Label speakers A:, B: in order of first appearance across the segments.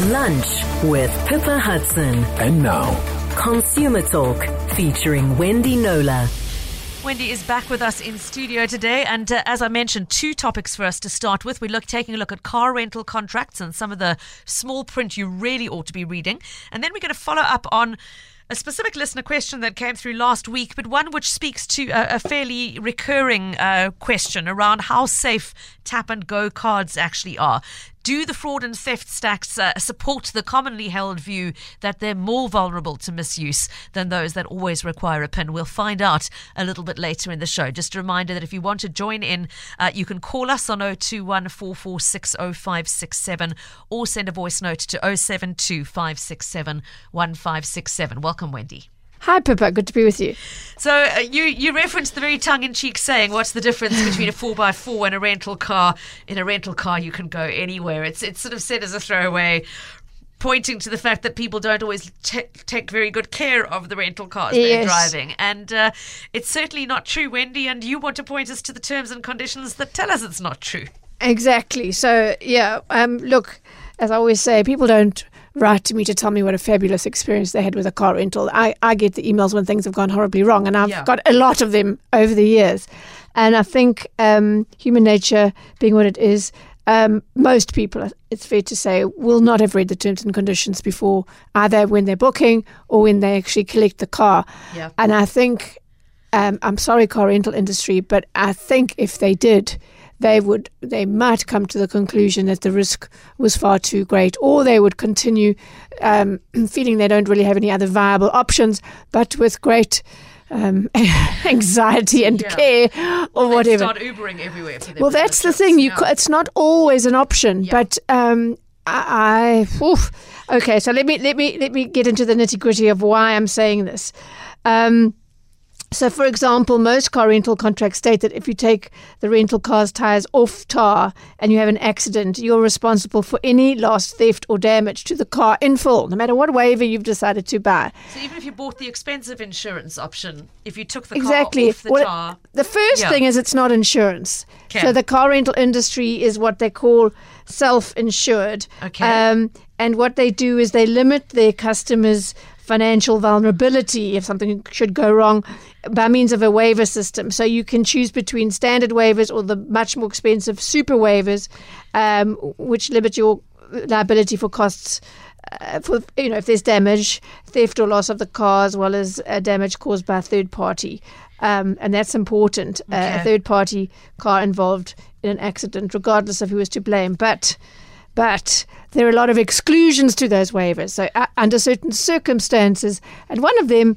A: Lunch with Pippa Hudson.
B: And now,
A: Consumer Talk featuring Wendy Knowler.
C: Wendy is back with us in studio today, and uh, as I mentioned, two topics for us to start with. We're look, taking a look at car rental contracts and some of the small print you really ought to be reading, and then we're going to follow up on a specific listener question that came through last week, but one which speaks to a, a fairly recurring uh, question around how safe tap and go cards actually are. Do the fraud and theft stacks uh, support the commonly held view that they're more vulnerable to misuse than those that always require a PIN? We'll find out a little bit later in the show. Just a reminder that if you want to join in, uh, you can call us on 021 or send a voice note to 072 Welcome, Wendy.
D: Hi, Pippa. Good to be with you.
C: So uh, you you referenced the very tongue-in-cheek saying, "What's the difference between a four x four and a rental car? In a rental car, you can go anywhere." It's it's sort of said as a throwaway, pointing to the fact that people don't always t- take very good care of the rental cars yes. they're driving, and uh, it's certainly not true, Wendy. And you want to point us to the terms and conditions that tell us it's not true.
D: Exactly. So yeah, um, look, as I always say, people don't write to me to tell me what a fabulous experience they had with a car rental. I, I get the emails when things have gone horribly wrong, and I've yeah. got a lot of them over the years. And I think um, human nature being what it is, um, most people, it's fair to say, will not have read the terms and conditions before either when they're booking or when they actually collect the car.
C: Yeah.
D: And I think, um, I'm sorry, car rental industry, but I think if they did, they would they might come to the conclusion that the risk was far too great, or they would continue um, feeling they don't really have any other viable options, but with great um, anxiety and yeah. care or
C: well,
D: whatever.
C: Start Ubering everywhere.
D: well, that's the thing. You yeah. it's not always an option, yeah. but um, I, I oof. okay. So let me let me let me get into the nitty gritty of why I'm saying this. Um, so, for example, most car rental contracts state that if you take the rental car's tires off tar and you have an accident, you're responsible for any loss, theft, or damage to the car in full, no matter what waiver you've decided to buy.
C: So, even if you bought the expensive insurance option, if you took the
D: exactly.
C: car off the well, tar,
D: the first yeah. thing is it's not insurance. Okay. So, the car rental industry is what they call self-insured.
C: Okay.
D: Um, and what they do is they limit their customers' financial vulnerability if something should go wrong by means of a waiver system. So you can choose between standard waivers or the much more expensive super waivers, um, which limit your liability for costs. Uh, for you know, if there's damage, theft or loss of the car, as well as uh, damage caused by a third party, um, and that's important. Okay. Uh, a third party car involved in an accident, regardless of who is to blame. But but there are a lot of exclusions to those waivers. So, uh, under certain circumstances, and one of them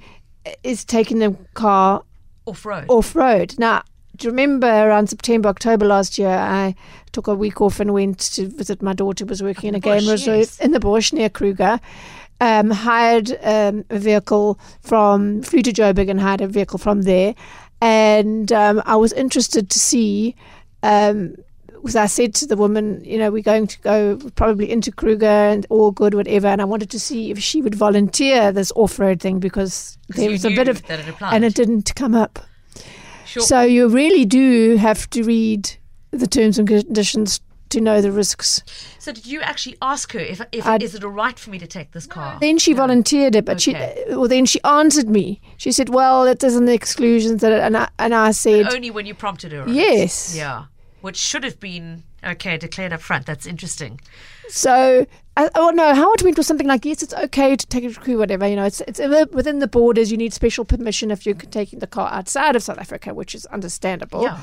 D: is taking the car
C: off road.
D: Off road. Now, do you remember around September, October last year, I took a week off and went to visit my daughter, who was working in, a bush, game reserve yes. in the bush near Kruger. Um, hired um, a vehicle from, flew to Joburg and hired a vehicle from there. And um, I was interested to see um, because I said to the woman, you know, we're going to go probably into Kruger and all good, whatever. And I wanted to see if she would volunteer this off road thing because there was a bit of,
C: it
D: and it didn't come up.
C: Sure.
D: So you really do have to read the terms and conditions to know the risks.
C: So did you actually ask her if, if I, is it all right for me to take this car?
D: Then she no. volunteered it, but okay. she well then she answered me. She said, "Well, it doesn't the exclusions that," and I and I said,
C: but only when you prompted her. Right?
D: Yes.
C: Yeah which should have been okay declared up front. That's interesting.
D: So, I, oh no, how would we do something like yes, it's okay to take a crew, whatever. You know, it's it's within the borders. You need special permission if you're taking the car outside of South Africa, which is understandable.
C: Yeah.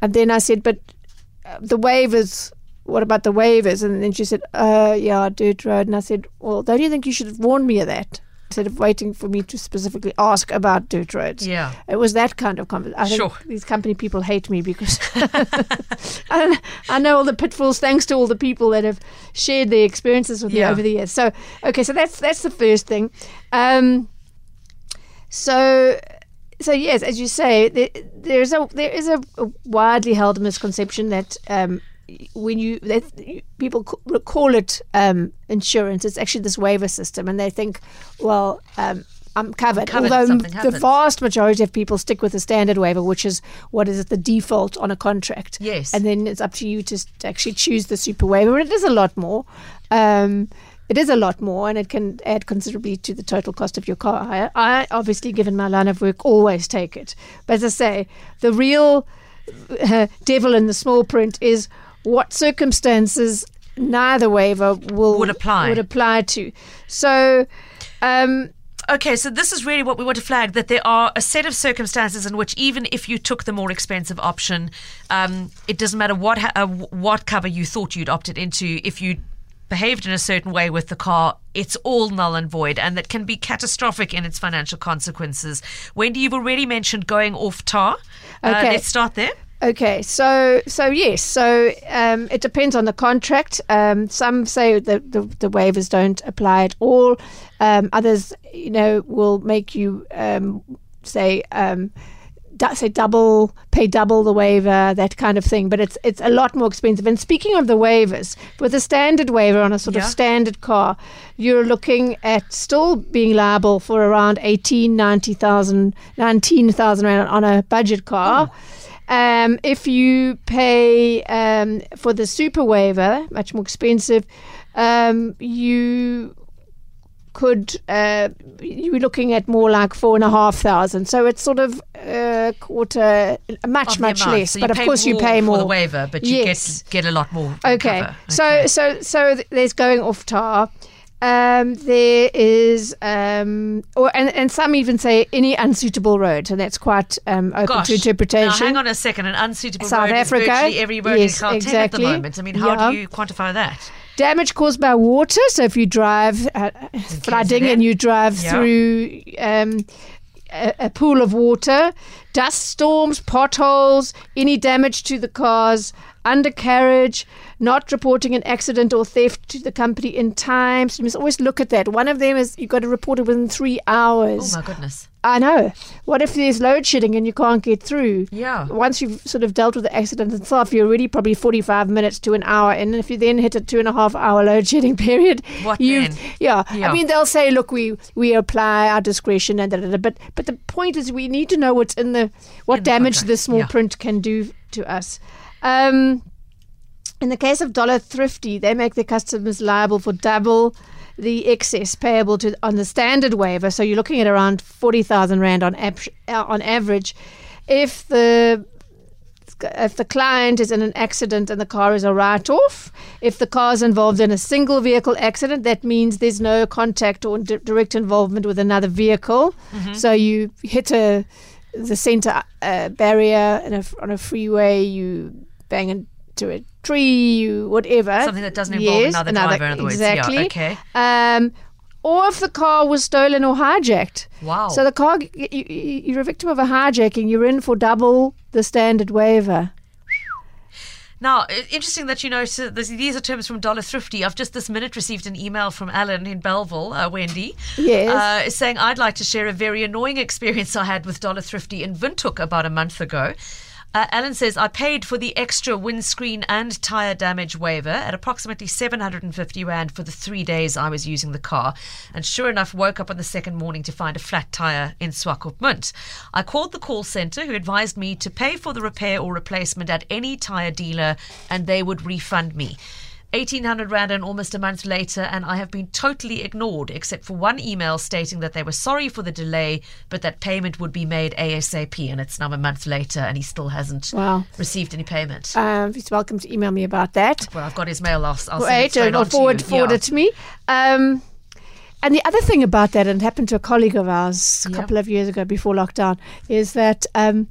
D: And then I said, but uh, the waivers. What about the waivers? And then she said, uh, yeah, dirt road. And I said, well, don't you think you should have warned me of that? Instead of waiting for me to specifically ask about dirt roads.
C: Yeah.
D: It was that kind of conversation.
C: Sure.
D: these company people hate me because I, I, know all the pitfalls thanks to all the people that have shared their experiences with
C: yeah.
D: me over the years. So, okay, so that's that's the first thing. Um, so so yes, as you say, there, there's a there is a, a widely held misconception that um, when you they, people call it um, insurance, it's actually this waiver system, and they think, well. Um, I'm covered.
C: covered
D: Although
C: the
D: vast majority of people stick with the standard waiver, which is what is the default on a contract.
C: Yes.
D: And then it's up to you to, to actually choose the super waiver. And it is a lot more. Um, It is a lot more, and it can add considerably to the total cost of your car hire. I obviously, given my line of work, always take it. But as I say, the real uh, devil in the small print is what circumstances neither waiver will
C: Would apply.
D: would apply to. So. Um,
C: Okay, so this is really what we want to flag that there are a set of circumstances in which even if you took the more expensive option, um, it doesn't matter what ha- uh, what cover you thought you'd opted into. If you behaved in a certain way with the car, it's all null and void, and that can be catastrophic in its financial consequences. Wendy, you've already mentioned going off tar. Uh,
D: Okay.
C: let's start there.
D: Okay, so so yes, so um, it depends on the contract. Um, some say that the, the waivers don't apply at all. Um, others, you know, will make you um, say um, say double, pay double the waiver, that kind of thing. But it's it's a lot more expensive. And speaking of the waivers, with a standard waiver on a sort
C: Yeah.
D: of standard car, you're looking at still being liable for around 18, 90,000, 19,000 rand on a budget car. Um, if you pay um, for the super waiver, much more expensive, um, you could uh, you were looking at more like four and a half thousand. So it's sort of a quarter, much much
C: amount.
D: less.
C: So
D: but of course you pay more
C: for the waiver, but you
D: Yes.
C: get get a lot more.
D: Okay.
C: cover.
D: So so so there's going off tar. Um, there is, um, or and, and some even say any unsuitable road, and that's quite um, open
C: Gosh.
D: to interpretation.
C: Now, hang on a second. An unsuitable
D: South
C: road
D: Africa?
C: is virtually every road
D: Yes,
C: in
D: exactly.
C: at the moment. I mean, how
D: Yeah.
C: do you quantify that?
D: Damage caused by water. So if you drive uh, flooding and you drive
C: Yeah.
D: through um, a, a pool of water, dust storms, potholes, any damage to the cars, undercarriage, not reporting an accident or theft to the company in time. So you must always look at that. One of them is you've got to report it within three hours.
C: Oh, my goodness.
D: I know. What if there's load shedding and you can't get through?
C: Yeah.
D: Once you've sort of dealt with the accident itself, you're already probably 45 minutes to an hour. And if you then hit a two and a half hour load shedding period,
C: What
D: you,
C: then?
D: Yeah.
C: Yeah.
D: I mean, they'll say, look, we, we apply our discretion and da, da, da. But, but the point is, we need to know what's in the, what
C: In
D: damage
C: contract,
D: the small
C: yeah.
D: print can do to us. Um, in the case of Dollar Thrifty, they make their customers liable for double the excess payable to on the standard waiver. So you're looking at around forty thousand rand on uh, on average. If the if the client is in an accident and the car is a write-off, if the car is involved in a single vehicle accident, that means there's no contact or di- direct involvement with another vehicle. So you hit a the center uh, barrier in a, on a freeway, you bang into a tree, whatever.
C: Something that doesn't involve
D: Yes,
C: another driver, in other words. Yeah,
D: Exactly.
C: okay.
D: Um, or if the car was stolen or hijacked.
C: Wow.
D: So the car, you, you're a victim of a hijacking. You're in for double the standard waiver.
C: Now, interesting that you know so this- these are terms from Dollar Thrifty. I've just this minute received an email from Alan in Belleville, uh, Wendy,
D: Yes.
C: uh, saying I'd like to share a very annoying experience I had with Dollar Thrifty in Windhoek about a month ago. Uh, Alan says I paid for the extra windscreen and tire damage waiver at approximately 750 rand for the three days I was using the car, and sure enough, woke up on the second morning to find a flat tire in Swakopmund. I called the call center, who advised me to pay for the repair or replacement at any tire dealer, and they would refund me. 1800 Rand and almost a month later, and I have been totally ignored except for one email stating that they were sorry for the delay, but that payment would be made ASAP. And it's now a month later, and he still hasn't
D: Wow.
C: received any payment.
D: Um, he's welcome to email me about that.
C: well, I've got his mail. I'll, I'll send it straight on
D: I'll
C: to
D: forward, forward
C: Yeah.
D: it to me. Um, and the other thing about that, and it happened to a colleague of ours a couple of years ago before lockdown, is that um,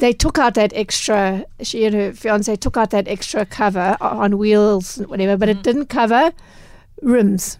D: they took out that extra, she and her fiance took out that extra cover on wheels and whatever, but
C: Mm.
D: it didn't cover rims.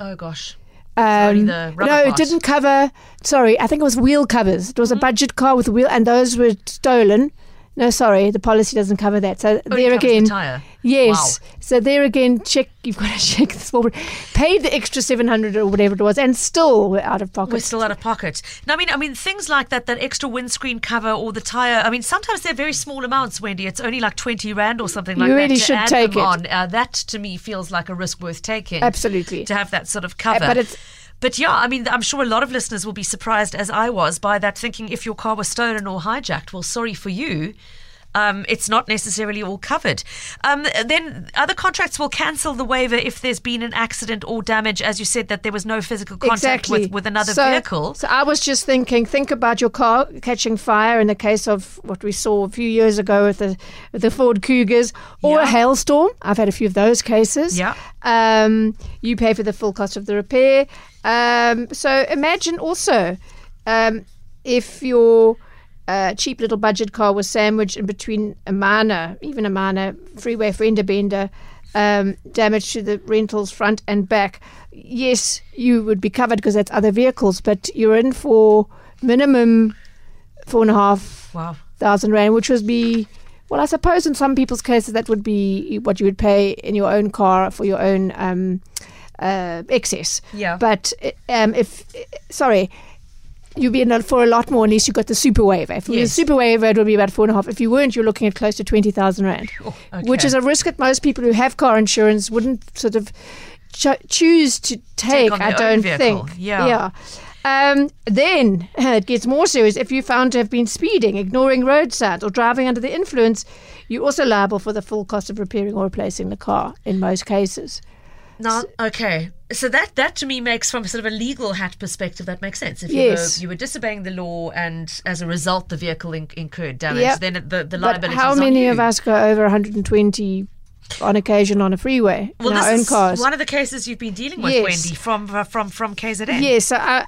C: Oh, gosh.
D: Um,
C: only the rubber
D: no, it didn't cover. Sorry, I think it was wheel covers. It was
C: Mm.
D: a budget car with wheel, and those were stolen. No, sorry, the policy doesn't cover that. So
C: Only
D: there
C: the
D: again,
C: tyre.
D: yes. So there again, check. You've got to check the small. Paid the extra seven hundred or whatever it was, and still we're out of pocket.
C: We're still out of pocket. Now, I mean, I mean, things like that, that extra windscreen cover or the tire. I mean, sometimes they're very small amounts, Wendy. It's only like twenty rand or something like
D: You
C: that.
D: really should
C: add
D: take
C: them
D: it.
C: On. Uh, that to me feels like a risk worth taking.
D: Absolutely.
C: to have that sort of cover.
D: but it's-
C: But yeah, I mean, I'm sure a lot of listeners will be surprised, as I was, by that thinking if your car was stolen or hijacked. Well, sorry for you. Um, it's not necessarily all covered. Um, then other contracts will cancel the waiver if there's been an accident or damage, as you said that there was no physical contact
D: exactly.
C: with, with another
D: so,
C: vehicle.
D: So I was just thinking, think about your car catching fire in the case of what we saw a few years ago with the with the Ford Kugas or
C: Yeah.
D: a hailstorm. I've had a few of those cases.
C: Yeah.
D: Um, you pay for the full cost of the repair. Um, so imagine also um, if your uh, cheap little budget car was sandwiched in between a minor, even a minor freeway fender bender, um, damage to the rentals front and back. Yes, you would be covered because that's other vehicles, but you're in for minimum four and a half
C: Wow.
D: thousand rand, which would be, well, I suppose in some people's cases that would be what you would pay in your own car for your own um, uh, excess.
C: Yeah.
D: But um, if, sorry, you'd be in for a lot more unless you got the super waiver. If you were a super waiver, it would be about four and a half. If you weren't, you're looking at close to 20,000 rand,
C: Oh,
D: which is a risk that most people who have car insurance wouldn't sort of cho- choose to take,
C: on
D: I don't think.
C: Yeah.
D: Yeah. Um, then it gets more serious. If you're found to have been speeding, ignoring road signs, or driving under the influence, you're also liable for the full cost of repairing or replacing the car in most cases.
C: Now, okay. So that that to me makes, from sort of a legal hat perspective, that makes sense. If you
D: Yes.
C: were you were disobeying the law and as a result the vehicle in, incurred damage,
D: Yeah.
C: then the the
D: But
C: liability.
D: how
C: is
D: many of us go over 120 on occasion on a freeway
C: Well,
D: in
C: this
D: our own
C: is
D: cars?
C: one of the cases you've been dealing with,
D: Yes.
C: Wendy, from from from KZN.
D: Yes, so I,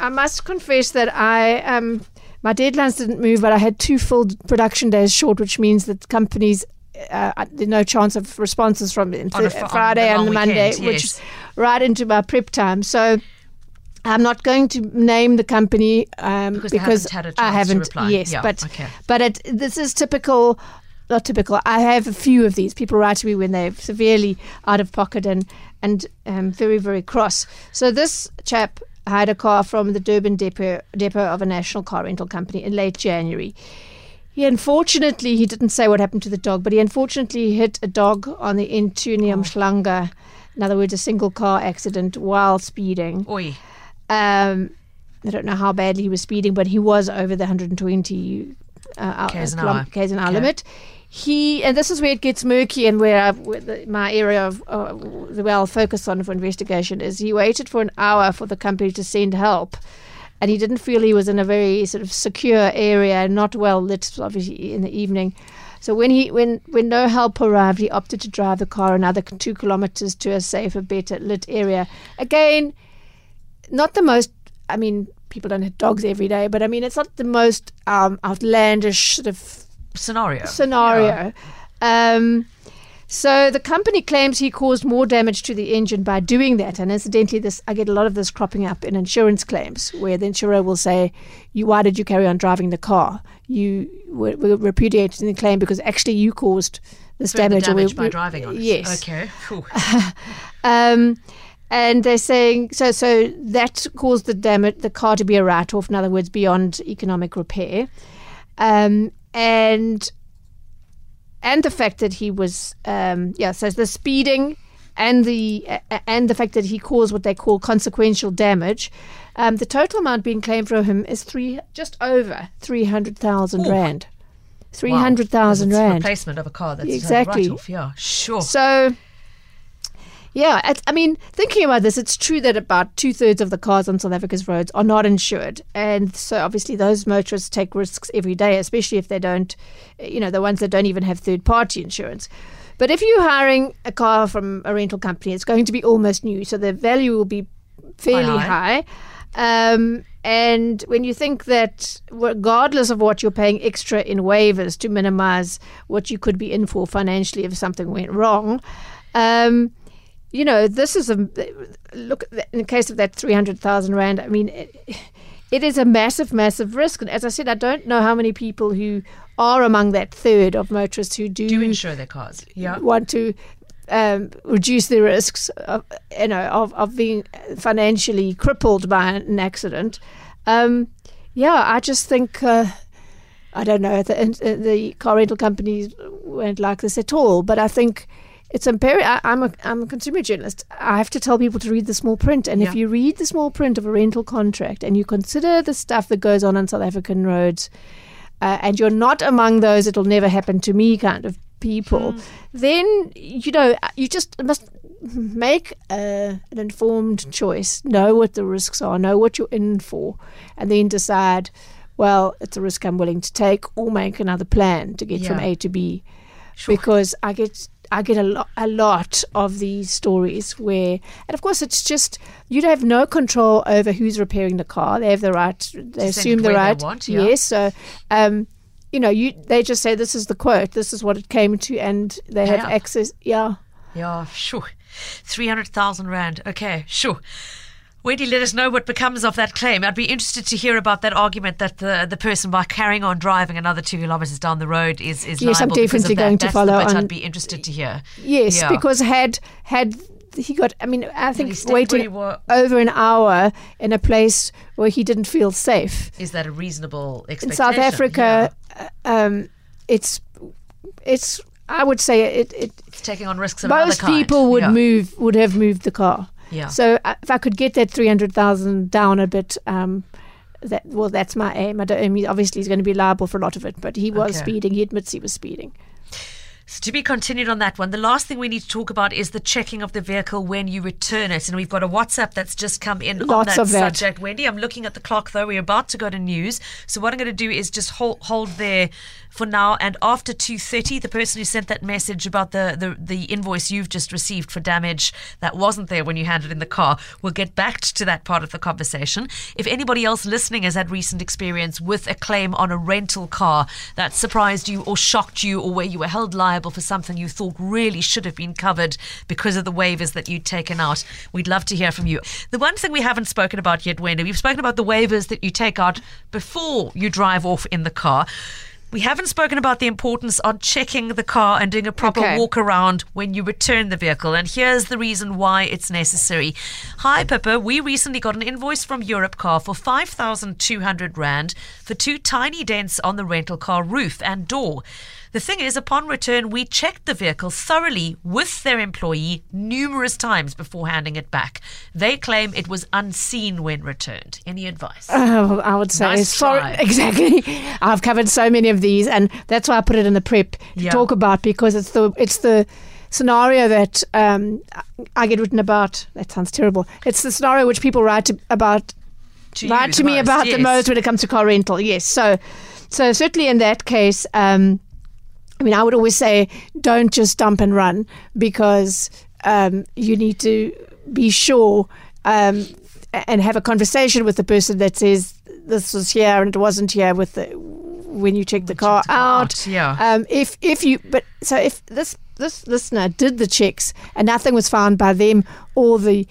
D: I, I must confess that I um my deadlines didn't move, but I had two full production days short, which means that companies uh, there's no chance of responses from th-
C: fr-
D: Friday and Monday,
C: weekend,
D: which is right into my prep time. So. I'm not going to name the company um,
C: Because
D: because
C: haven't
D: I haven't. Yes,
C: Yeah,
D: but
C: okay.
D: but it, this is typical. Not typical. I have a few of these. People write to me when they're severely out of pocket and and um, very very cross. So this chap hired a car from the Durban depot depot of a national car rental company in late January. He unfortunately he didn't say what happened to the dog, but he unfortunately hit a dog on the N2 near In other words, a single car accident while speeding.
C: Oi.
D: Um, I don't know how badly he was speeding, but he was over the 120 uh, hour-
C: K's an hour.
D: k's an hour
C: Okay.
D: limit. He and this is where it gets murky, and where, I've, where the, my area of uh, the way I'll focus on for investigation is he waited for an hour for the company to send help, and he didn't feel he was in a very sort of secure area, not well lit, obviously in the evening. So when he when when no help arrived, he opted to drive the car another two kilometers to a safer, better lit area. Again, not the most. I mean, people don't have dogs every day, but I mean, it's not the most um, outlandish sort of
C: Scenario.
D: scenario. Um, so the company claims he caused more damage to the engine by doing that. And incidentally, this I get a lot of this cropping up in insurance claims, where the insurer will say, "You, why did you carry on driving the car? You were, were repudiating the claim because actually you caused this
C: Further
D: damage." or we-
C: by
D: we-
C: driving on it.
D: Yes.
C: Okay.
D: Um, and they're saying so. So that caused the damage, the car to be a write-off. In other words, beyond economic repair, um, and and the fact that he was, um, yeah. So the speeding and the uh, and the fact that he caused what they call consequential damage. Um, the total amount being claimed from him is three, just over three hundred thousand rand. Three
C: Wow.
D: hundred thousand rand.
C: Replacement of a car that's
D: Exactly.
C: Right off. Yeah. Sure.
D: So, yeah, it, I mean, thinking about this, it's true that about two thirds of the cars on South Africa's roads are not insured. And so, obviously, those motorists take risks every day, especially if they don't, you know, the ones that don't even have third party insurance. But if you're hiring a car from a rental company, it's going to be almost new. So the value will be fairly
C: high.
D: high. Um, and when you think that, regardless of what you're paying extra in waivers to minimize what you could be in for financially if something went wrong, um, you know, this is a look in the case of that 300,000 Rand. I mean, it, it is a massive, massive risk. And as I said, I don't know how many people who are among that third of motorists who do,
C: Do insure their cars. Yeah.
D: want to um, reduce the risks of, you know, of, of being financially crippled by an accident. Um, yeah, I just think, uh, I don't know, the, the car rental companies won't like this at all, but I think it's imperative. I- I'm a, I'm a consumer journalist. I have to tell people to read the small print. And
C: Yeah.
D: if you read the small print of a rental contract and you consider the stuff that goes on on South African roads, uh, and you're not among those it'll never happen to me kind of people,
C: Hmm.
D: then you know you just must make uh, an informed choice, know what the risks are, know what you're in for, and then decide. Well, it's a risk I'm willing to take, or make another plan to get from A to B. Because I get I get a lot a lot of these stories where, and of course, it's just you have no control over who's repairing the car. They have the right. They assume the right.
C: want, yeah.
D: Yes. So, um, you know, you they just say this is the quote. This is what it came to, and they have
C: Yeah.
D: access. Yeah.
C: Yeah, sure. 300,000 Rand. Okay, sure. Wendy, let us know what becomes of that claim. I'd be interested to hear about that argument that the the person, by carrying on driving another two kilometres down the road, is, is
D: Yes, I'm
C: liable
D: definitely
C: of that.
D: going to
C: That's
D: follow
C: the
D: on-
C: I'd be interested to hear.
D: Yes,
C: Yeah.
D: because had had he got, I mean, I think waiting over an hour in a place where he didn't feel safe.
C: Is that a reasonable expectation In?
D: South Africa, uh, um, it's it's. I would say it. it
C: It's taking on risks
D: most people would
C: Yeah.
D: move would have moved the car.
C: Yeah.
D: So uh, if I could get that three hundred thousand down a bit, um, that well, that's my aim. I don't. I mean, obviously, he's going to be liable for a lot of it, but he was
C: Okay.
D: speeding. He admits he was speeding.
C: So to be continued on that one. The last thing we need to talk about is the checking of the vehicle when you return it. And we've got a WhatsApp that's just come in on that
D: of that.
C: subject. Wendy, I'm looking at the clock though. We're about to go to news. So what I'm going to do is just hold, hold there for now. And after 2.30, the person who sent that message about the, the, the invoice you've just received for damage that wasn't there when you handed in the car, we'll get back to that part of the conversation. If anybody else listening has had recent experience with a claim on a rental car that surprised you or shocked you or where you were held liable for something you thought really should have been covered because of the waivers that you'd taken out, we'd love to hear from you. The one thing we haven't spoken about yet, Wendy, we've spoken about the waivers that you take out before you drive off in the car. We haven't spoken about the importance of checking the car and doing a proper
D: Okay.
C: walk around when you return the vehicle. And here's the reason why it's necessary. Hi, Pippa. We recently got an invoice from Europcar for 5,200 Rand for two tiny dents on the rental car roof and door. The thing is, upon return, we checked the vehicle thoroughly with their employee numerous times before handing it back. They claim it was unseen when returned. Any advice?
D: Oh, I would say
C: Nice
D: sorry.
C: try.
D: Exactly. I've covered so many of these, and that's why I put it in the prep to
C: Yeah.
D: talk about because it's the it's the scenario that um, I get written about. That sounds terrible. It's the scenario which people write to, about
C: To
D: write to me
C: most,
D: about the most when it comes to car rental. Yes. So, so certainly in that case, um, I mean, I would always say don't just dump and run because um, you need to be sure um, and have a conversation with the person that says this was here and it wasn't here with the when you check the car out.
C: out, yeah.
D: Um, if if you but so if this this listener did the checks and nothing was found by them or the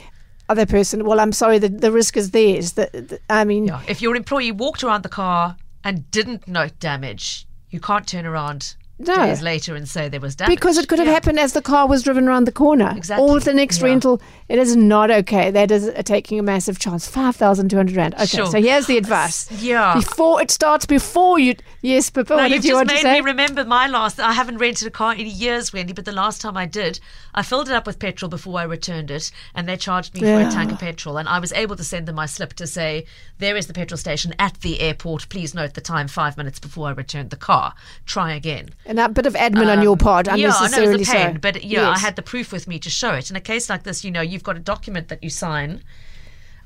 D: other person, well, I'm sorry, the, the risk is theirs. The, the, I mean,
C: Yeah. If your employee walked around the car and didn't note damage, you can't turn around
D: No.
C: days later and say there was damage.
D: Because it could have
C: Yeah.
D: happened as the car was driven around the corner.
C: Exactly.
D: Or with the next
C: Yeah.
D: rental. It is not okay. That is uh, taking a massive chance. 5,200 Rand. Okay,
C: Sure.
D: so here's the advice.
C: Yeah.
D: Before it starts, before you. Yes, Pippa,
C: No,
D: what did you
C: just
D: want to
C: made me remember my last. I haven't rented a car in years, Wendy, but the last time I did, I filled it up with petrol before I returned it, and they charged me for a tank of petrol. And I was able to send them my slip to say, "There is the petrol station at the airport. Please note the time five minutes before I returned the car. Try again."
D: And that bit of admin on your part,
C: Um, yeah, I know
D: unnecessarily
C: it was a pain,
D: so.
C: but yeah, I
D: Yes.
C: had the proof with me to show it. In a case like this, you know, you've got a document that you sign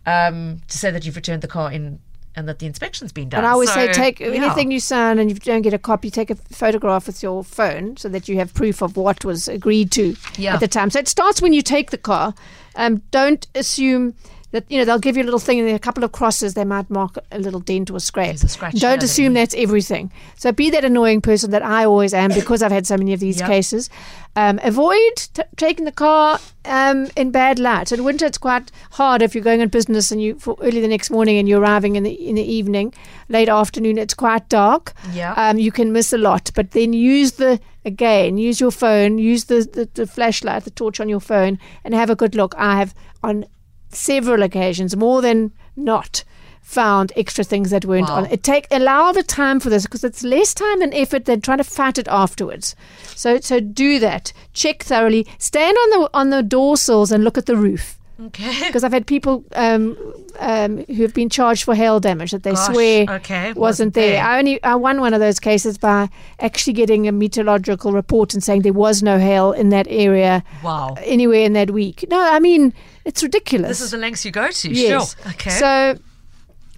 C: um, to say that you've returned the car in and that the inspection's been done.
D: And I always say, take
C: yeah.
D: anything you sign and you don't get a copy, take a photograph with your phone so that you have proof of what was agreed to
C: Yeah.
D: at the time. So it starts when you take the car. Um, don't assume that you know they'll give you a little thing and a couple of crosses they might mark a little dent or a scrape.
C: A scratch
D: don't assume that's everything. So be that annoying person that I always am because I've had so many of these
C: Yep.
D: cases. Um, avoid t- taking the car um, in bad light. In winter, it's quite hard if you're going on business and you for early the next morning and you're arriving in the in the evening, late afternoon. It's quite dark.
C: Yeah.
D: Um, you can miss a lot, but then use the again use your phone, use the, the the flashlight, the torch on your phone, and have a good look. I have on several occasions, more than not. Found extra things that weren't
C: Wow.
D: on it. Take allow the time for this because it's less time and effort than trying to fight it afterwards. So so do that. Check thoroughly. Stand on the on the door sills and look at the roof.
C: Okay.
D: Because I've had people um, um, who have been charged for hail damage that they
C: Gosh,
D: swear
C: okay,
D: wasn't,
C: wasn't
D: there.
C: there.
D: I only I won one of those cases by actually getting a meteorological report and saying there was no hail in that area
C: Wow.
D: anywhere in that week. No, I mean it's ridiculous.
C: This is the lengths you go to.
D: Yes.
C: Sure. Okay.
D: So,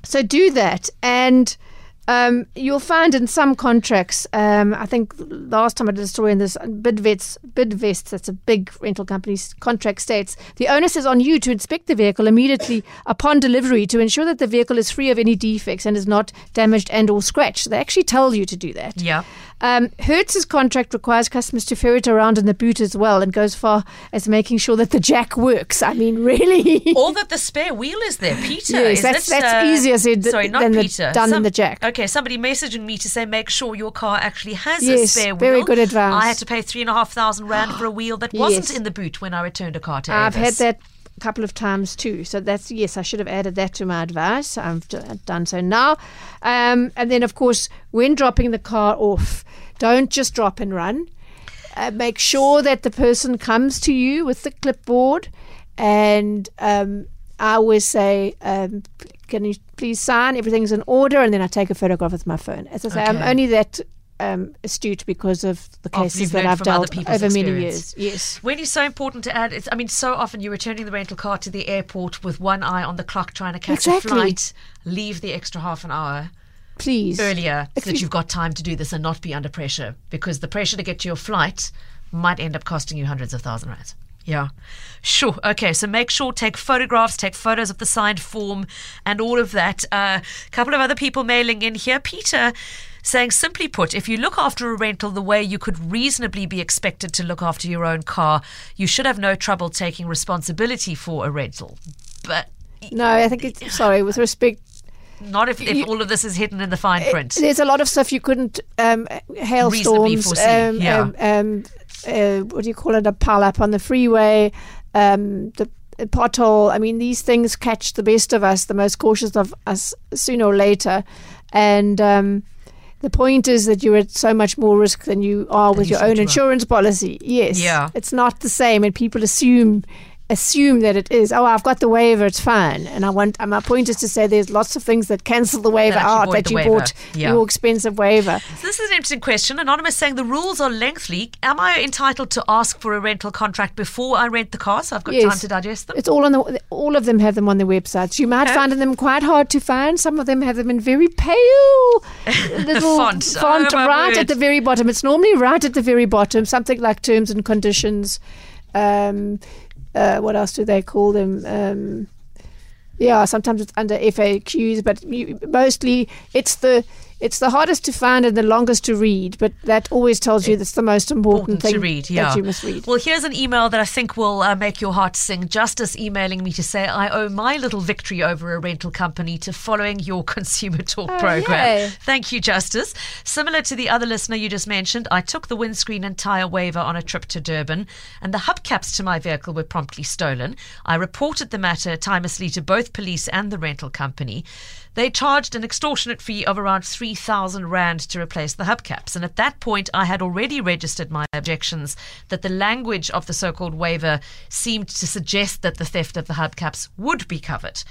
D: so do that, and um, you'll find in some contracts. Um, I think last time I did a story in this Bidvets, Bidvest, that's a big rental company's contract states the onus is on you to inspect the vehicle immediately upon delivery to ensure that the vehicle is free of any defects and is not damaged and or scratched. They actually tell you to do that.
C: yeah.
D: Um, Hertz's contract requires customers to ferret around in the boot as well and goes far as making sure that the jack works. I mean, really.
C: Or that the spare wheel is there, Peter.
D: Yes,
C: is
D: that's- that's easier said
C: Sorry, not
D: than the
C: Peter.
D: done in the jack.
C: Okay, somebody messaging me to say make sure your car actually has a spare wheel.
D: very good advice.
C: I had to pay three and a half thousand rand for a wheel that wasn't
D: Yes.
C: in the boot when I returned a car to
D: I've had that a couple of times too. So that's yes, I should have added that to my advice. I've done so now. Um, and then, of course, when dropping the car off, don't just drop and run. Uh, make sure that the person comes to you with the clipboard, and um, I always say. Um, can you please sign? Everything's in order, and then I take a photograph with my phone. As I say, I'm only that um, astute because of the cases that I've dealt over many years. Yes.
C: When it's so important to add, it's, I mean, so often you're returning the rental car to the airport with one eye on the clock trying to catch a flight. Leave the extra half an hour
D: Please.
C: earlier so that
D: you-
C: you've got time to do this and not be under pressure because the pressure to get to your flight might end up costing you hundreds of thousand rands. Yeah. Sure. Okay. So make sure take photographs, take photos of the signed form and all of that. A uh, couple of other people mailing in here. Peter saying, simply put, if you look after a rental the way you could reasonably be expected to look after your own car, you should have no trouble taking responsibility for a rental. But
D: No, I think it's sorry. With respect,
C: not if, if
D: You-
C: all of this is hidden in the fine print.
D: there's a lot of stuff you couldn't um, hailstorms. Um,
C: yeah.
D: um, um, uh, what do you call it? A pile up on the freeway. Um, the pothole. I mean, these things catch the best of us, the most cautious of us, sooner or later. And um, the point is that you're at so much more risk than you are with
C: you
D: your own insurance policy. Yes.
C: Yeah.
D: It's not the same, and people assume assume that it is. Oh, I've got the waiver; it's fine. And I want. My point is to say there's lots of things that cancel the waiver
C: actually
D: out
C: void
D: that
C: the
D: you
C: waiver.
D: bought
C: Yeah.
D: your expensive waiver.
C: So this is an interesting question. Anonymous saying the rules are lengthy. Am I entitled to ask for a rental contract before I rent the car? So I've got
D: Yes.
C: time to digest them.
D: It's all on the. All of them have them on their websites. You might
C: Okay.
D: find them quite hard to find. Some of them have them in very pale little
C: Font.
D: font
C: Oh,
D: right
C: word.
D: at the very bottom. It's normally right at the very bottom. Something like terms and conditions. Um, uh, what else do they call them? Um, yeah, sometimes it's under FAQs, but you, mostly it's the it's the hardest to find and the longest to read. But that always tells you that's the most important,
C: Important
D: thing
C: to read, yeah.
D: that you must read.
C: Well, here's an email that I think will uh, make your heart sing. Justice emailing me to say I owe my little victory over a rental company to following your Consumer Talk
D: Oh,
C: program.
D: yay.
C: Thank you, Justice. Similar to the other listener you just mentioned, I took the windscreen and tyre waiver on a trip to Durban, and the hubcaps to my vehicle were promptly stolen. I reported the matter timelessly to both police and the rental company. They charged an extortionate fee of around 3,000 Rand to replace the hubcaps. And at that point, I had already registered my objections that the language of the so called waiver seemed to suggest that the theft of the hubcaps would be covered.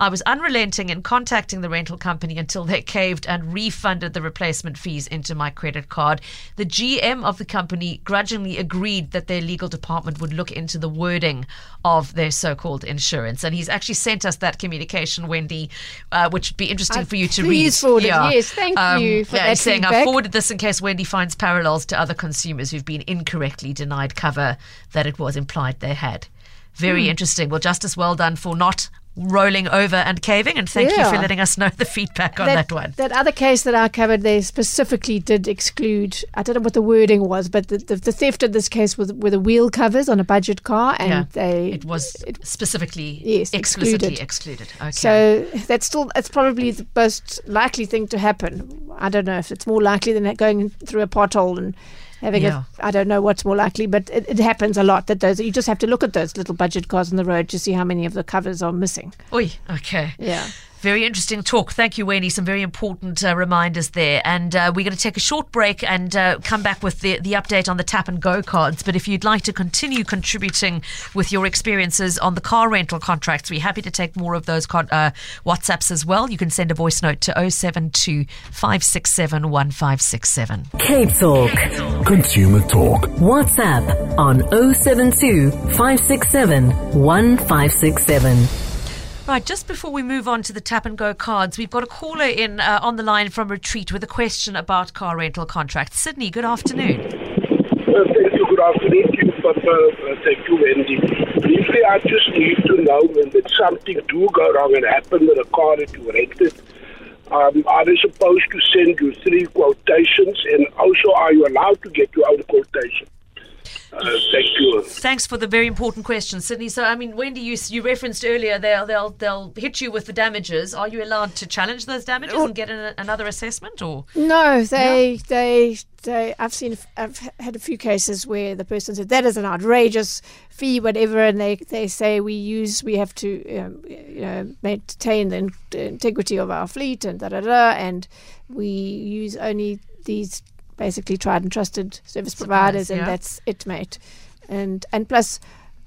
C: I was unrelenting in contacting the rental company until they caved and refunded the replacement fees into my credit card. The GM of the company grudgingly agreed that their legal department would look into the wording of their so called insurance. And he's actually sent us that communication, Wendy, uh, which would be interesting
D: Uh,
C: for you to read. Um,
D: forward it. Yes, thank you for
C: yeah,
D: that
C: he's saying I forwarded this in case Wendy finds parallels to other consumers who've been incorrectly denied cover that it was implied they had. Very
D: Hmm.
C: interesting. Well, Justice, well done for not rolling over and caving, and thank you for letting us know the feedback on that, one.
D: That other case that I covered, they specifically did exclude. I don't know what the wording was, but the, the, the theft in this case was were the wheel covers on a budget car, and
C: yeah,
D: they
C: it was
D: it-
C: specifically
D: Yes,
C: explicitly
D: excluded.
C: excluded. Okay.
D: So that's still that's probably the most likely thing to happen. I don't know if it's more likely than going through a pothole and having
C: Yeah.
D: a. I don't know what's more likely, but it, it happens a lot that those you just have to look at those little budget cars on the road to see how many of the covers are missing.
C: Oi, okay.
D: Yeah.
C: Very interesting talk. Thank you, Wendy. Some very important uh, reminders there. And uh, we're going to take a short break and uh, come back with the, the update on the tap and go cards. But if you'd like to continue contributing with your experiences on the car rental contracts, we're happy to take more of those con- uh, WhatsApps as well. You can send a voice note to 072 567 1567.
A: Cape Talk.
B: Consumer Talk.
A: WhatsApp on 072 567 1567.
C: Right, just before we move on to the tap and go cards, we've got a caller in uh, on the line from Retreat with a question about car rental contracts. Sydney, good afternoon.
E: Uh, thank you. Good afternoon to you, Papa. Uh, thank you, Wendy. Briefly, I just need to know when that something do go wrong and happen with a car that you rented. Um, are they supposed to send you three quotations? And also, are you allowed to get your own quotation? Uh, thank you.
C: Thanks for the very important question, Sydney. So, I mean, Wendy, you, you referenced earlier they'll they'll they'll hit you with the damages. Are you allowed to challenge those damages and get an, another assessment, or
D: No, they, they, they. I've seen, I've had a few cases where the person said that is an outrageous fee, whatever, and they, they say we use, we have to, um, you know, maintain the, in- the integrity of our fleet and da da da, and we use only these basically tried and trusted service providers, and
C: yeah.
D: that's it, mate. And and plus.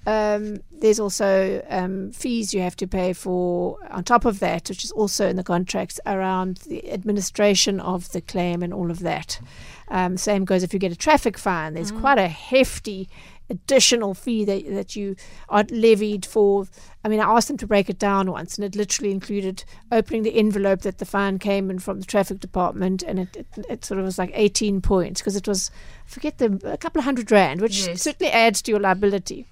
D: Um, there's also um, fees you have to pay for on top of that, which is also in the contracts around the administration of the claim and all of that. Um, same goes if you get a traffic fine. There's quite a hefty additional fee that, that you are levied for. I mean, I asked them to break it down once, and it literally included opening the envelope that the fine came in from the traffic department, and it, it, it sort of was like 18 points because it was, I forget the a couple of hundred rand, which
C: Yes.
D: certainly adds to your liability.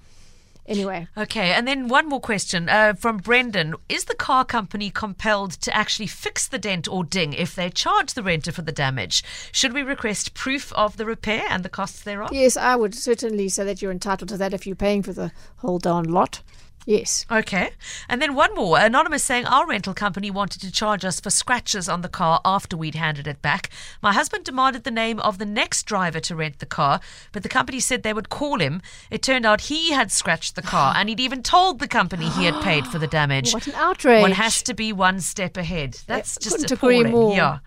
D: Anyway,
C: okay? And then one more question uh, from Brendan: Is the car company compelled to actually fix the dent or ding if they charge the renter for the damage? Should we request proof of the repair and the costs thereof?
D: yes, I would certainly say that you're entitled to that if you're paying for the whole darn lot. Yes.
C: Okay. And then one more. Anonymous saying our rental company wanted to charge us for scratches on the car after we'd handed it back. My husband demanded the name of the next driver to rent the car, but the company said they would call him. It turned out he had scratched the car and he'd even told the company he had paid for the damage.
D: What an outrage.
C: One has to be one step ahead. That's just
D: couldn't agree more.
C: Yeah.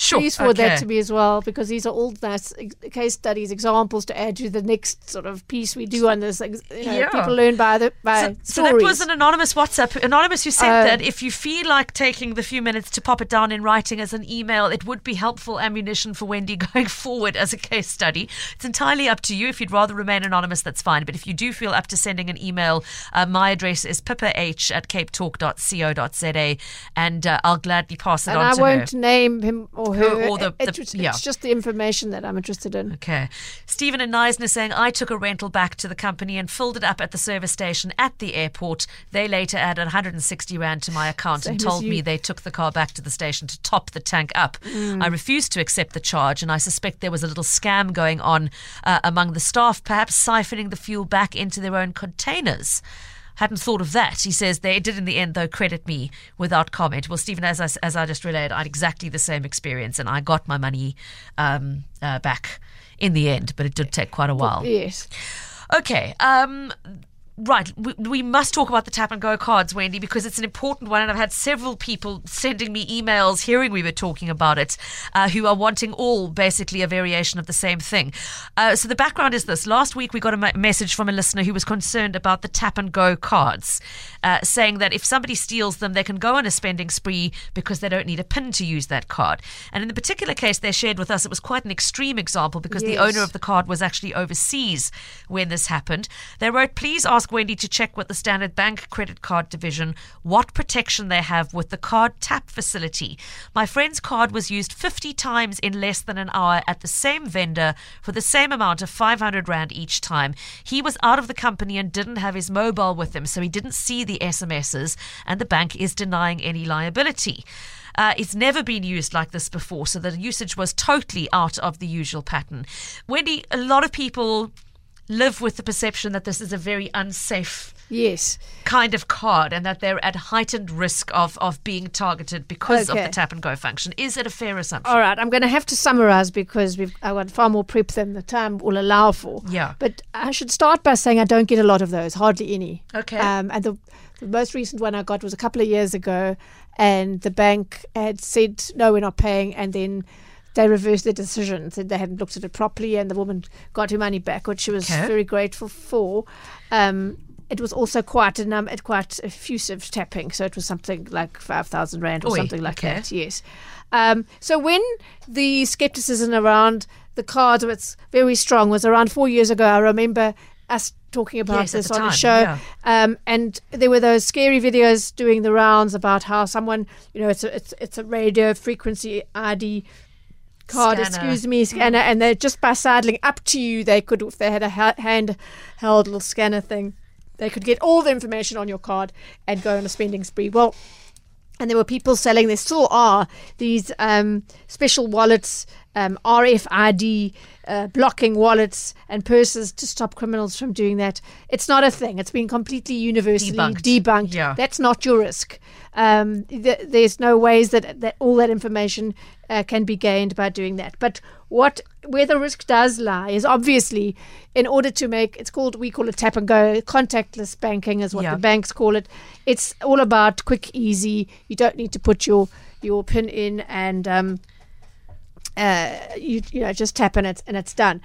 C: Sure.
D: Please forward
C: okay.
D: that to me as well, because these are all nice case studies, examples to add to the next sort of piece we do on this. You know,
C: Yeah.
D: people learn by the by
C: So, so that was an anonymous WhatsApp. Anonymous who said
D: Uh,
C: that if you feel like taking the few minutes to pop it down in writing as an email, it would be helpful ammunition for Wendy going forward as a case study. It's entirely up to you. If you'd rather remain anonymous, that's fine. But if you do feel up to sending an email, uh, my address is pippah at capetalk.co.za and uh, I'll gladly pass it on.
D: and
C: on
D: I
C: to
D: won't name him or Her
C: or the-
D: It-
C: the-
D: it's,
C: yeah.
D: it's just the information that I'm interested in.
C: Okay. Stephen and Neisner saying, I took a rental back to the company and filled it up at the service station at the airport. They later added 160 Rand to my account and
D: Same as
C: told me they took the car back to the station to top the tank up.
D: Mm.
C: I refused to accept the charge and I suspect there was a little scam going on uh, among the staff, perhaps siphoning the fuel back into their own containers. Hadn't thought of that. He says they did in the end, though, credit me without comment. Well, Stephen, as I, as I just relayed, I had exactly the same experience and I got my money um, uh, back in the end, but it did take quite a while.
D: Yes.
C: Okay. Um, right. We, we must talk about the tap and go cards, Wendy, because it's an important one. And I've had several people sending me emails hearing we were talking about it uh, who are wanting all basically a variation of the same thing. Uh, so the background is this. Last week, we got a message from a listener who was concerned about the tap and go cards, uh, saying that if somebody steals them, they can go on a spending spree because they don't need a PIN to use that card. And in the particular case they shared with us, it was quite an extreme example because the owner of the card was actually overseas when this happened. They wrote, please ask Wendy to check with the Standard Bank credit card division what protection they have with the card tap facility. My friend's card was used 50 times in less than an hour at the same vendor for the same amount of 500 Rand each time. He was out of the company and didn't have his mobile with him, so he didn't see the SMSs, and the bank is denying any liability. Uh, it's never been used like this before, so the usage was totally out of the usual pattern. Wendy, a lot of people live with the perception that this is a very unsafe
D: Yes.
C: kind of card and that they're at heightened risk of, of being targeted because of the tap and go function. Is it a fair assumption?
D: All right, I'm going to have to summarize because we've I've got far more prep than the time will allow for.
C: Yeah.
D: But I should start by saying I don't get a lot of those, hardly any.
C: Okay.
D: Um, and the The most recent one I got was a couple of years ago, and the bank had said, no, we're not paying. And then they reversed their decision, said they hadn't looked at it properly, and the woman got her money back, which she was
C: Okay.
D: very grateful for. Um, it was also quite a num- quite effusive tapping, so it was something like five thousand rand or
C: Oi,
D: something like
C: okay.
D: that. Yes. Um, so when the skepticism around the cards was very strong was around four years ago. I remember us talking about
C: Yes,
D: this
C: the
D: on
C: time,
D: the show,
C: yeah.
D: um, and there were those scary videos doing the rounds about how someone, you know, it's a it's, it's a radio frequency ID card,
C: Scanner.
D: excuse me, scanner, and they're just by sidling up to you, they could, if they had a hand-held little scanner thing, they could get all the information on your card and go on a spending spree. Well, and there were people selling, there still are, these um, special wallets, um, RFID uh, blocking wallets and purses to stop criminals from doing that. It's not a thing. It's been completely universally
C: Debunked.
D: debunked.
C: Yeah.
D: That's not your risk. Um, th- there's no ways that, that all that information uh, can be gained by doing that. But what where the risk does lie is obviously in order to make it's called we call it tap and go contactless banking is what
C: Yeah.
D: the banks call it. It's all about quick, easy. You don't need to put your your pin in and um, uh, you you know just tap and it's and it's done.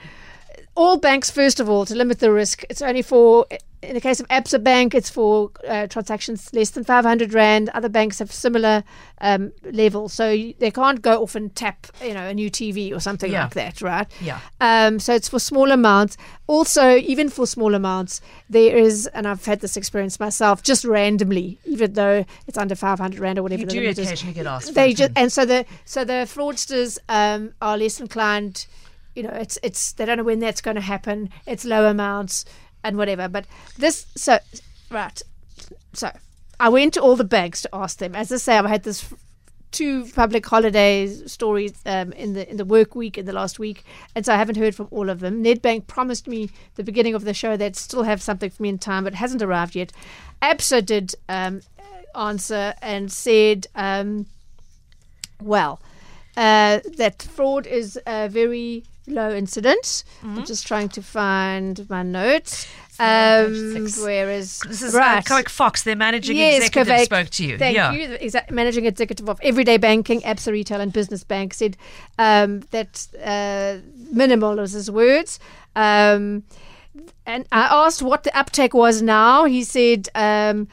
D: All banks, first of all, to limit the risk, it's only for in the case of Absa Bank, it's for uh, transactions less than 500 rand. Other banks have similar um, levels, so you, they can't go off and tap, you know, a new TV or something
C: Yeah.
D: like that, right?
C: Yeah.
D: Um, so it's for small amounts. Also, even for small amounts, there is, and I've had this experience myself, just randomly, even though it's under 500 rand or whatever
C: You do occasionally get asked.
D: they just and so the so the fraudsters um, are less inclined. You know, it's it's they don't know when that's going to happen. It's low amounts and whatever. But this so right. So I went to all the banks to ask them. As I say, I had this two public holidays stories um, in the in the work week in the last week, and so I haven't heard from all of them. Nedbank promised me the beginning of the show they'd still have something for me in time, but it hasn't arrived yet. ABSA did um, answer and said. Um, well, uh, that fraud is a very low incident.
C: Mm-hmm.
D: I'm just trying to find my notes. Um,
C: six.
D: whereas
C: This is
D: right.
C: uh, Koic Fox, their managing
D: Yes,
C: executive,
D: Kovac.
C: spoke to you.
D: Thank
C: yeah.
D: you. The exa- managing executive of Everyday Banking, Absa Retail and Business Bank said um, that uh, minimal was his words. Um, and I asked what the uptake was now. He said um,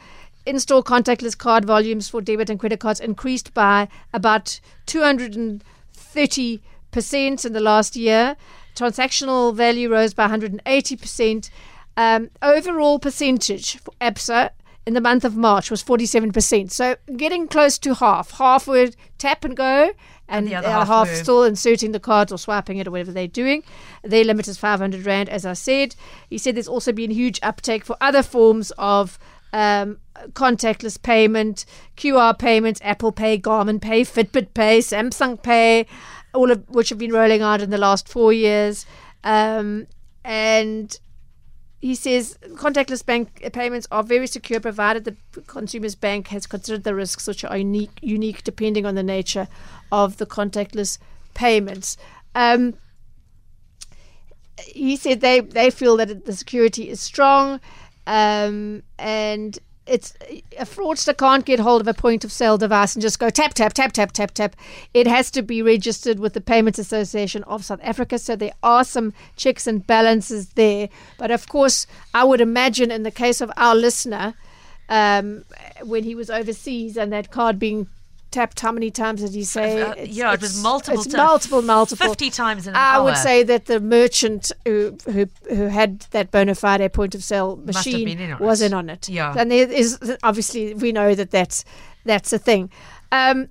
D: in-store contactless card volumes for debit and credit cards increased by about 230 percent in the last year. Transactional value rose by 180 percent. Um, overall percentage for ABSA in the month of March was 47%. So getting close to half. Half were tap and go, and,
C: the other half
D: half still inserting the cards or swiping it or whatever they're doing. Their limit is 500 Rand, as I said. He said there's also been huge uptake for other forms of um, contactless payment, QR payments, Apple Pay, Garmin Pay, Fitbit Pay, Samsung Pay, all of which have been rolling out in the last four years. Um, and he says contactless bank payments are very secure provided the consumer's bank has considered the risks which are unique unique depending on the nature of the contactless payments. Um, he said they, they feel that the security is strong um, and it's a fraudster can't get hold of a point of sale device and just go tap tap tap tap tap tap. It has to be registered with the Payments Association of South Africa, so there are some checks and balances there. But of course, I would imagine in the case of our listener, um, when he was overseas and that card being tapped, how many times did he say?
C: Uh, yeah, it was multiple
D: It's
C: ti-
D: multiple, multiple.
C: 50 times in an
D: I would say that the merchant who who, who had that bona fide point of sale machine
C: in on
D: was
C: it.
D: in on it.
C: Yeah.
D: and there is obviously we know that that's that's a thing. Um,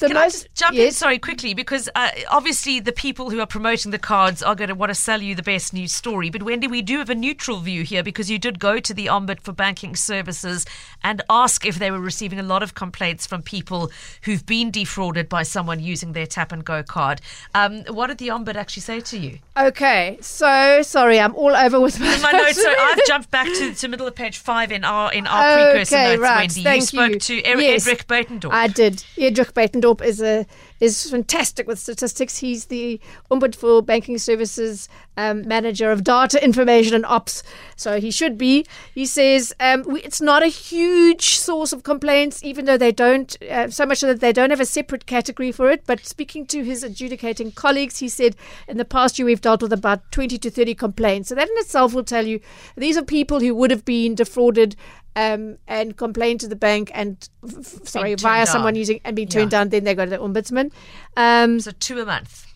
D: the
C: Can I just jump in, sorry, quickly? Because uh, obviously the people who are promoting the cards are going to want to sell you the best news story. But Wendy, we do have a neutral view here because you did go to the Ombud for Banking Services and ask if they were receiving a lot of complaints from people who've been defrauded by someone using their tap and go card. Um, what did the Ombud actually say to you?
D: Okay, so sorry, I'm all over with my,
C: my notes, so I've jumped back to, to middle of page five in our in our precursor notes,
D: right,
C: Wendy.
D: thank
C: you spoke
D: you.
C: to Eric,
D: Yes.
C: Edric Beitendorf.
D: I did. Edric Beitendorp is a is fantastic with statistics. He's the Ombud for Banking Services um, manager of data information and ops, so he should be. He says um, we, it's not a huge source of complaints, even though they don't uh, so much that they don't have a separate category for it. But speaking to his adjudicating colleagues, he said in the past year we've dealt with about twenty to thirty complaints. So that in itself will tell you these are people who would have been defrauded um, and complain to the bank and f- sorry via
C: down.
D: someone using and being turned
C: Yeah.
D: down. Then they go to the ombudsman. Um,
C: So two a month.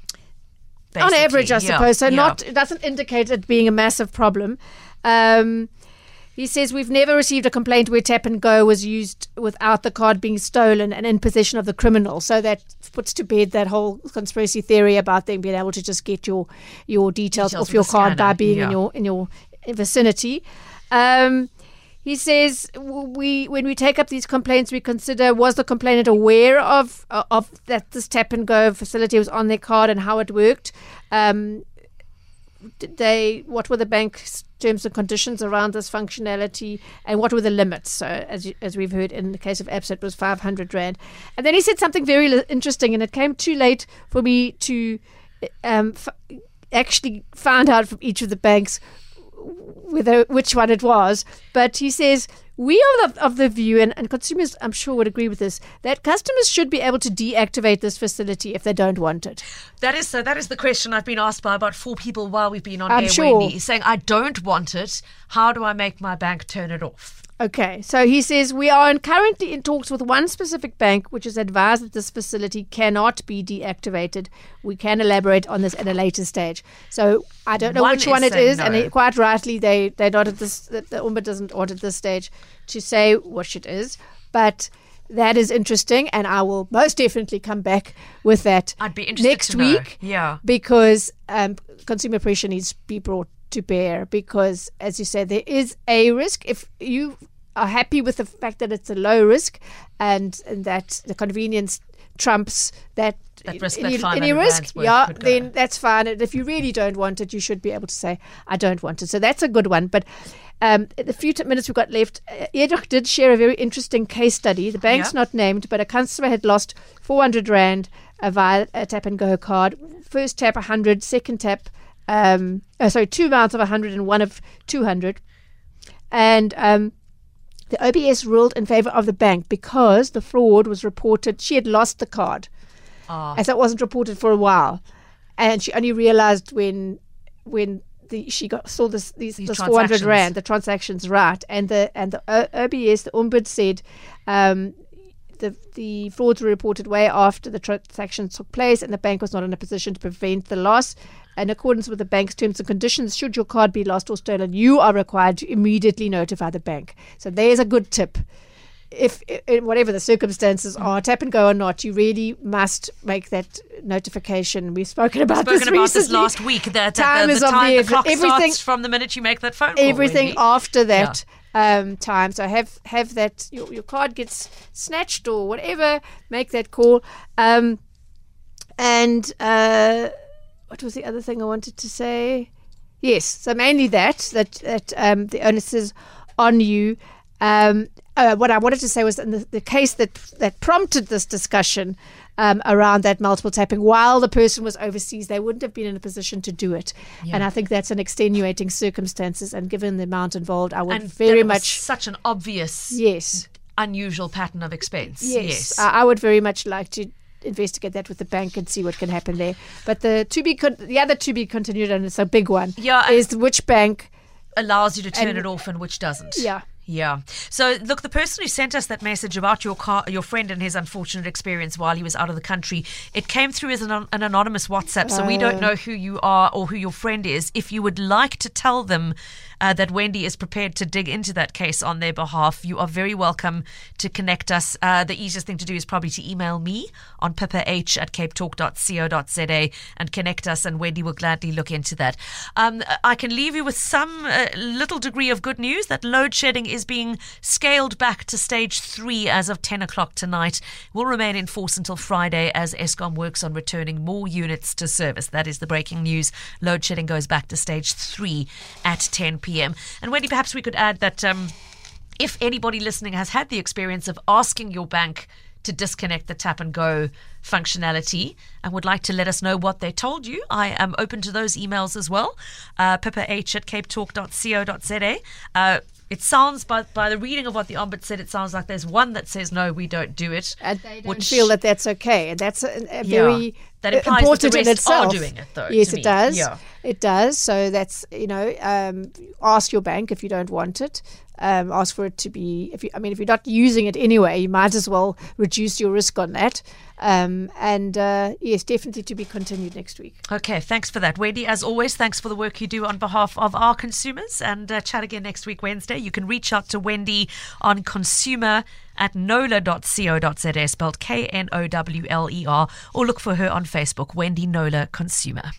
D: on average, I.
C: Yeah,
D: suppose. So
C: yeah.
D: not it doesn't indicate it being a massive problem. Um, he says we've never received a complaint where tap and go was used without the card being stolen and in possession of the criminal. So that puts to bed that whole conspiracy theory about them being able to just get your your details,
C: Details
D: off your card by being in your in your vicinity. Um, he says we when we take up these complaints, we consider was the complainant aware of uh, of that this tap and go facility was on their card and how it worked. Um, did they what were the bank's terms and conditions around this functionality? And what were the limits? So as as we've heard in the case of Absa it was 500 rand. And then he said something very interesting and it came too late for me to um, f- actually find out from each of the banks whether which one it was but he says we are of, of the view and, and consumers i'm sure would agree with this that customers should be able to deactivate this facility if they don't want it
C: That is so. That is the question I've been asked by about four people while we've been on
D: I'm
C: air.
D: sure.
C: Wendy, saying I don't want it. How do I make my bank turn it off?
D: Okay, so he says we are currently in talks with one specific bank, which has advised that this facility cannot be deactivated. We can elaborate on this at a later stage. So I don't know
C: One
D: which one it is,
C: saying
D: and it, quite rightly they they not at this the, the Umba doesn't want at this stage to say which it is, but. That is interesting, and I will most definitely come back with that
C: I'd be interested
D: next week
C: Yeah.
D: because um, consumer pressure needs to be brought to bear because, as you said, there is a risk. If you are happy with the fact that it's a low risk and, and that the convenience trumps that,
C: That risk,
D: any,
C: that
D: any risk, yeah, then that's fine. And if you really don't want it, you should be able to say, I don't want it. So that's a good one. But um, the few minutes we've got left, uh, Edok did share a very interesting case study. The bank's
C: Yeah.
D: not named, but a customer had lost 400 Rand via a tap and go card. First tap 100, second tap, um, uh, sorry, two amounts of 100 and one of 200. And um, the OBS ruled in favor of the bank because the fraud was reported. She had lost the card,
C: Ah.
D: as it wasn't reported for a while, and she only realized when when the she got saw this these,
C: These
D: this 400 rand the transactions right, and the and the O- OBS the ombud said. Um, the, the frauds were reported way after the transactions took place, and the bank was not in a position to prevent the loss. In accordance with the bank's terms and conditions, should your card be lost or stolen, you are required to immediately notify the bank. So there's a good tip. If, i whatever the circumstances are, tap and go or not, you really must make that notification. We've spoken about
C: Spoken
D: this
C: about
D: recently.
C: this last week. That
D: Time
C: the,
D: is
C: the,
D: of
C: time,
D: the
C: the clock
D: Everything-
C: starts from the minute you make that phone call.
D: everything
C: Wendy.
D: after that um, time. So have have that your, your card gets snatched or whatever. Make that call. Um, and uh, what was the other thing I wanted to say? Yes, so mainly that that that um, the onus is on you. Um, uh, what I wanted to say was in the, the case that that prompted this discussion um, around that multiple tapping, while the person was overseas, they wouldn't have been in a position to do it. And I think that's an extenuating circumstances. And given the amount involved, I would
C: and
D: very much
C: such an obvious,
D: yes,
C: unusual pattern of expense.
D: yes,
C: Yes.
D: I, I would very much like to investigate that with the bank and see what can happen there. But the to be con- the other to be continued, and it's a big one,
C: Yeah,
D: is which bank?
C: allows you to turn
D: And-
C: it off and which doesn't.
D: Yeah.
C: Yeah. So look, the person who sent us that message about your car, your friend and his unfortunate experience while he was out of the country, it came through as an, an anonymous WhatsApp. So we
D: Oh.
C: don't know who you are or who your friend is. If you would like to tell them uh, that Wendy is prepared to dig into that case on their behalf, you are very welcome to connect us. Uh, the easiest thing to do is probably to email me on pipah at capetalk.co.za and connect us, and Wendy will gladly look into that. Um, I can leave you with some uh, little degree of good news that load shedding is being scaled back to stage three as of 10 o'clock tonight. Will remain in force until Friday as Eskom works on returning more units to service. That is the breaking news. Load shedding goes back to stage three at 10 p.m. And Wendy, perhaps we could add that. Um, if anybody listening has had the experience of asking your bank to disconnect the tap and go functionality and would like to let us know what they told you, I am open to those emails as well. Uh, pippa h at capetalk.co.za. Uh, it sounds, by, by the reading of what the Ombud said, it sounds like there's one that says, no, we don't do it.
D: And they don't
C: which-
D: feel that that's okay. And that's a, a
C: Yeah.
D: very
C: That implies that the
D: important in
C: rest are
D: itself.
C: doing it, though,
D: Yes, it
C: me.
D: does.
C: Yeah.
D: It does. So that's you know, um, ask your bank if you don't want it. Um, ask for it to be. If you, I mean, if you're not using it anyway, you might as well reduce your risk on that. Um, and uh, yes, definitely to be continued next week.
C: Okay, thanks for that. Wendy, as always, thanks for the work you do on behalf of our consumers and uh, chat again next week, Wednesday. You can reach out to Wendy on consumer at knowler.co.za, spelled K N O W L E R, or look for her on Facebook, Wendy Knowler Consumer.